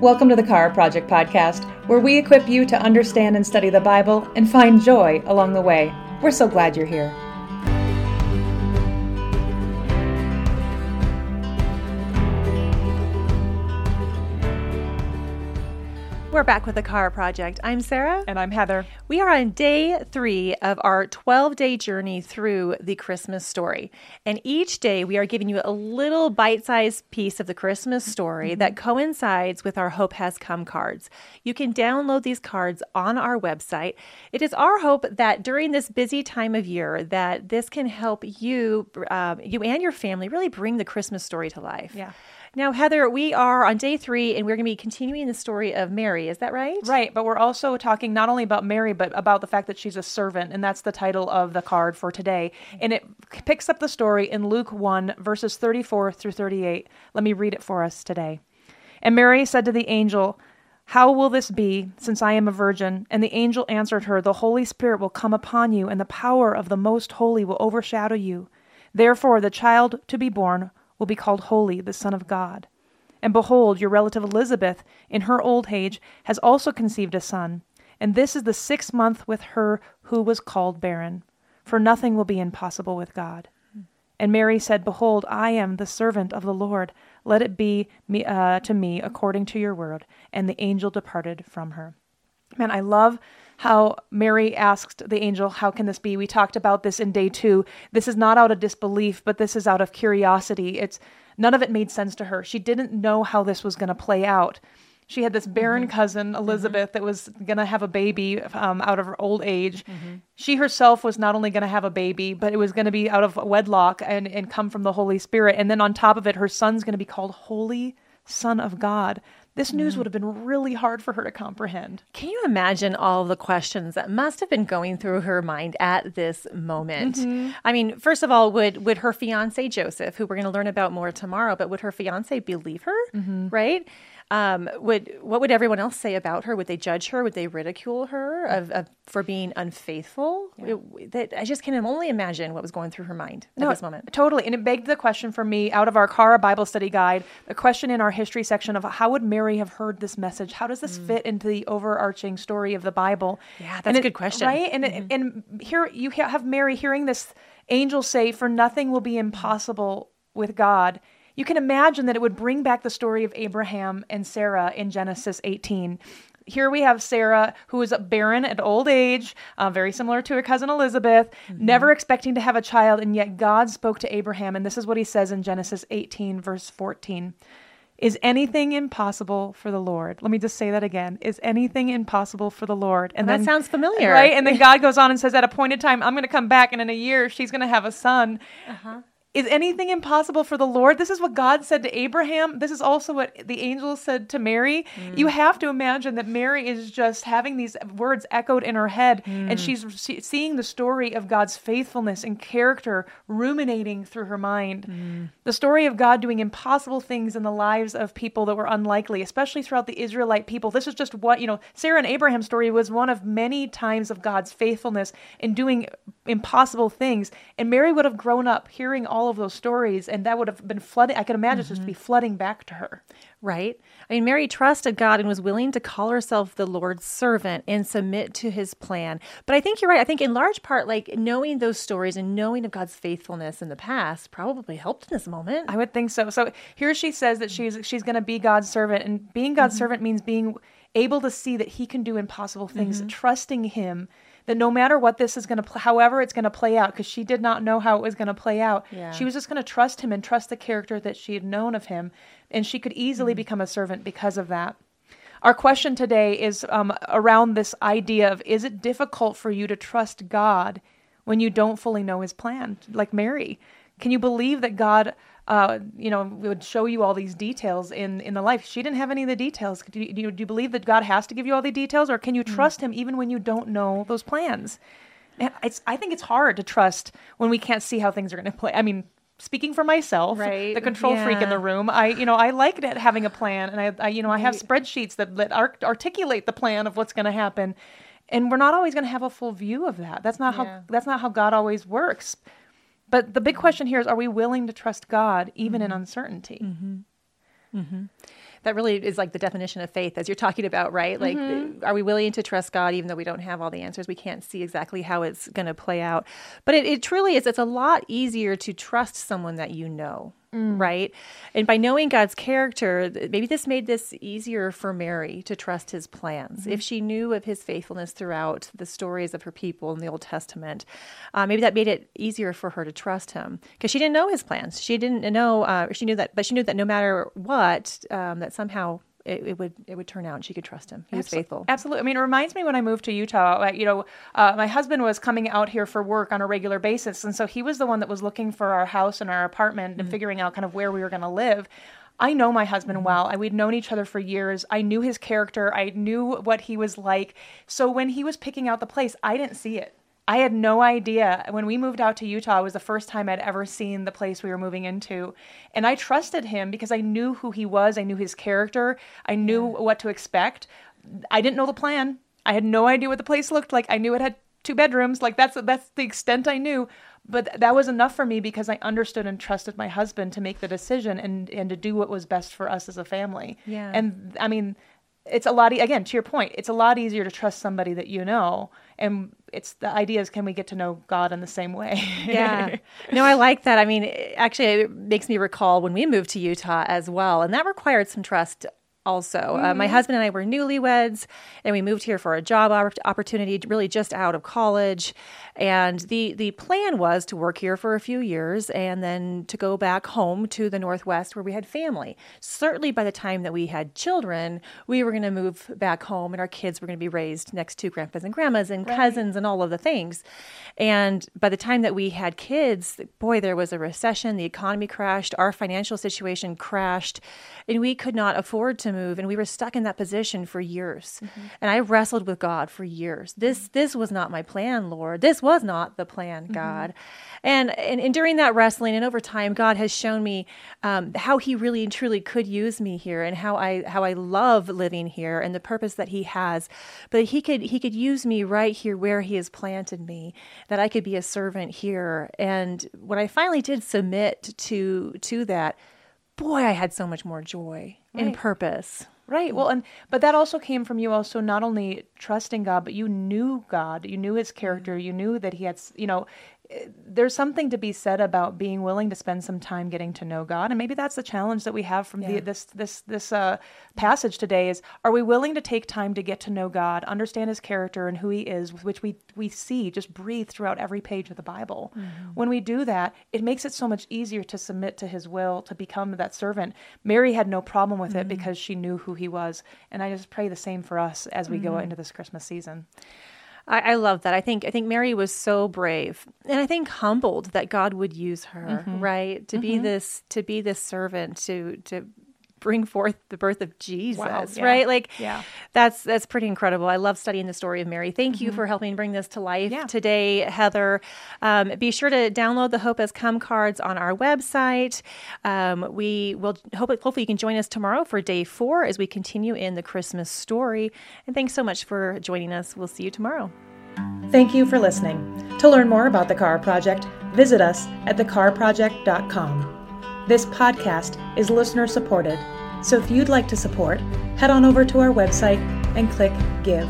Welcome to the Chara Project podcast, where we equip you to understand and study the Bible and find joy along the way. We're so glad you're here. We're back with the Chara Project. I'm Sarah. And I'm Heather. We are on day three of our 12 day journey through the Christmas story. And each day we are giving you a little bite sized piece of the Christmas story that coincides with our Hope Has Come cards. You can download these cards on our website. It is our hope that during this busy time of year that this can help you, um, you and your family really bring the Christmas story to life. Yeah. Now, Heather, we are on day three and we're going to be continuing the story of Mary. Is that right? Right, but we're also talking not only about Mary, but about the fact that she's a servant, and that's the title of the card for today. Mm-hmm. And it picks up the story in Luke 1, verses 34 through 38. Let me read it for us today. And Mary said to the angel, How will this be, since I am a virgin? And the angel answered her, The Holy Spirit will come upon you, and the power of the Most Holy will overshadow you. Therefore, the child to be born will be called Holy, the Son of God. And behold, your relative Elizabeth, in her old age, has also conceived a son. And this is the sixth month with her who was called barren. For nothing will be impossible with God. And Mary said, Behold, I am the servant of the Lord. Let it be me, uh, to me according to your word. And the angel departed from her. Man, I love how Mary asked the angel, How can this be? We talked about this in day two. This is not out of disbelief, but this is out of curiosity. It's none of it made sense to her. She didn't know how this was going to play out. She had this mm-hmm. barren mm-hmm. cousin, Elizabeth, that was going to have a baby um, out of her old age. Mm-hmm. She herself was not only going to have a baby, but it was going to be out of wedlock and, and come from the Holy Spirit. And then on top of it, her son's going to be called Holy Son of God. This news mm-hmm. would have been really hard for her to comprehend. Can you imagine all the questions that must have been going through her mind at this moment? Mm-hmm. I mean, first of all, would would her fiance Joseph, who we're going to learn about more tomorrow, but would her fiance believe her? Mm-hmm. Right? Um, would what would everyone else say about her? Would they judge her? Would they ridicule her of, of for being unfaithful? It- that I just can only imagine what was going through her mind at this moment. Totally. And it begged the question for me out of our CHARA Bible study guide, the question in our history section of how would Mary have heard this message? How does this fit into the overarching story of the Bible? Mm. Yeah, that's a good question. Mm-hmm. Right? And, it- and here you have Mary hearing this angel say, For nothing will be impossible with God. You can imagine that it would bring back the story of Abraham and Sarah in Genesis 18 here we have Sarah, who is barren at old age, uh, very similar to her cousin Elizabeth, never expecting to have a child, and yet God spoke to Abraham, and this is what he says in Genesis 18, verse 14. Is anything impossible for the Lord? Let me just say that again. Is anything impossible for the Lord? And That sounds familiar. right? And then God goes on and says, at a appointed time, I'm going to come back, and in a year, she's going to have a son. Is anything impossible for the Lord? This is what God said to Abraham. This is also what the angel said to Mary. You mm. have to imagine that Mary is just having these words echoed in her head, and mm. she's see- seeing the story of God's faithfulness and character ruminating through her mind. Mm. The story of God doing impossible things in the lives of people that were unlikely, especially throughout the Israelite people. This is just what, you know, Sarah and Abraham's story was one of many times of God's faithfulness in doing impossible things. And Mary would have grown up hearing all of those stories, and that would have been flooding. I can imagine just be mm-hmm. flooding back to her. Right? I mean, Mary trusted God and was willing to call herself the Lord's servant and submit to his plan. But I think you're right. I think in large part, like knowing those stories and knowing of God's faithfulness in the past probably helped in this moment. I would think so. So here she says that she's she's going to be God's servant, and being God's mm-hmm. servant means being able to see that He can do impossible things, mm-hmm. trusting Him. That no matter what this is going to, pl- however it's going to play out, because she did not know how it was going to play out, Yeah. she was just going to trust Him and trust the character that she had known of Him, and she could easily become a servant because of that. Our question today is um, around this idea of is it difficult for you to trust God when you don't fully know his plan, like Mary? Can you believe that God, uh, you know, would show you all these details in, in the life? She didn't have any of the details. Do you, do, you, do you believe that God has to give you all the details, or can you trust him even when you don't know those plans? And it's, I think it's hard to trust when we can't see how things are going to play. I mean, speaking for myself, Right, the control freak in the room, I, you know, I like having a plan, and I, I you know, I have spreadsheets that, that art- articulate the plan of what's going to happen, and we're not always going to have a full view of that. That's not Yeah. how that's not how God always works. But the big question here is: Are we willing to trust God even in uncertainty? Mm-hmm. That really is like the definition of faith, as you're talking about, right? Like, mm-hmm. are we willing to trust God even though we don't have all the answers? We can't see exactly how it's going to play out. But it, it truly is, it's a lot easier to trust someone that you know Mm. Right. And by knowing God's character, maybe this made this easier for Mary to trust his plans. Mm-hmm. If she knew of his faithfulness throughout the stories of her people in the Old Testament, uh, maybe that made it easier for her to trust him because she didn't know his plans. She didn't know, uh, she knew that, but she knew that no matter what, um, that somehow it, it, would it would turn out and she could trust him. He was faithful. Absolutely. I mean, it reminds me when I moved to Utah. You know, uh, my husband was coming out here for work on a regular basis, and so he was the one that was looking for our house and our apartment mm-hmm. and figuring out kind of where we were going to live. I know my husband mm-hmm. well. We'd known each other for years. I knew his character. I knew what he was like. So when he was picking out the place, I didn't see it. I had no idea. When we moved out to Utah, it was the first time I'd ever seen the place we were moving into. And I trusted him because I knew who he was. I knew his character. I knew yeah. what to expect. I didn't know the plan. I had no idea what the place looked like. I knew it had two bedrooms. Like that's that's the extent I knew. But that was enough for me because I understood and trusted my husband to make the decision and and to do what was best for us as a family. Yeah. And I mean, it's a lot e- again to your point it's a lot easier to trust somebody that you know and it's the idea is can we get to know god in the same way? Yeah. No i like that. I mean actually it makes me recall when we moved to utah as well and that required some trust also. Mm-hmm. Uh, my mm-hmm. husband and I were newlyweds, and we moved here for a job opportunity, really just out of college. And the the plan was to work here for a few years and then to go back home to the Northwest where we had family. Certainly, by the time that we had children, we were going to move back home, and our kids were going to be raised next to grandpas and grandmas and right. cousins and all of the things. And by the time that we had kids, boy, there was a recession. The economy crashed. Our financial situation crashed, and we could not afford to move. And we were stuck in that position for years. Mm-hmm. And I wrestled with God for years. This this was not my plan, Lord. This was not the plan, mm-hmm. God. Mm-hmm. And, and, and during that wrestling and over time, God has shown me um, how He really and truly could use me here, and how I how I love living here, and the purpose that He has. But He could He could use me right here where He has planted me, that I could be a servant here. And when I finally did submit to to that, boy, I had so much more joy right. and purpose. Right. Well, and but that also came from you also not only trusting God, but you knew God, you knew his character, mm-hmm. you knew that he had, you know, there's something to be said about being willing to spend some time getting to know God, and maybe that's the challenge that we have from yeah. the, this this this uh, passage today. Is are we willing to take time to get to know God, understand His character and who He is, which we we see just breathe throughout every page of the Bible. Mm-hmm. When we do that, it makes it so much easier to submit to His will, to become that servant. Mary had no problem with mm-hmm. it because she knew who He was, and I just pray the same for us as we mm-hmm. go into this Christmas season. I, I, love that. I think I think Mary was so brave, and I think humbled that God would use her, mm-hmm. right, to mm-hmm. be this to be this servant to to bring forth the birth of Jesus, wow, yeah. right? Like, yeah, that's that's pretty incredible. I love studying the story of Mary. Thank mm-hmm. you for helping bring this to life yeah. today, Heather. Um, be sure to download the Hope Has Come cards on our website. Um, we will hope hopefully you can join us tomorrow for day four as we continue in the Christmas story. And thanks so much for joining us. We'll see you tomorrow. Thank you for listening. To learn more about the Chara Project, visit us at thecharaproject.com. This podcast is listener supported, so if you'd like to support, head on over to our website and click Give.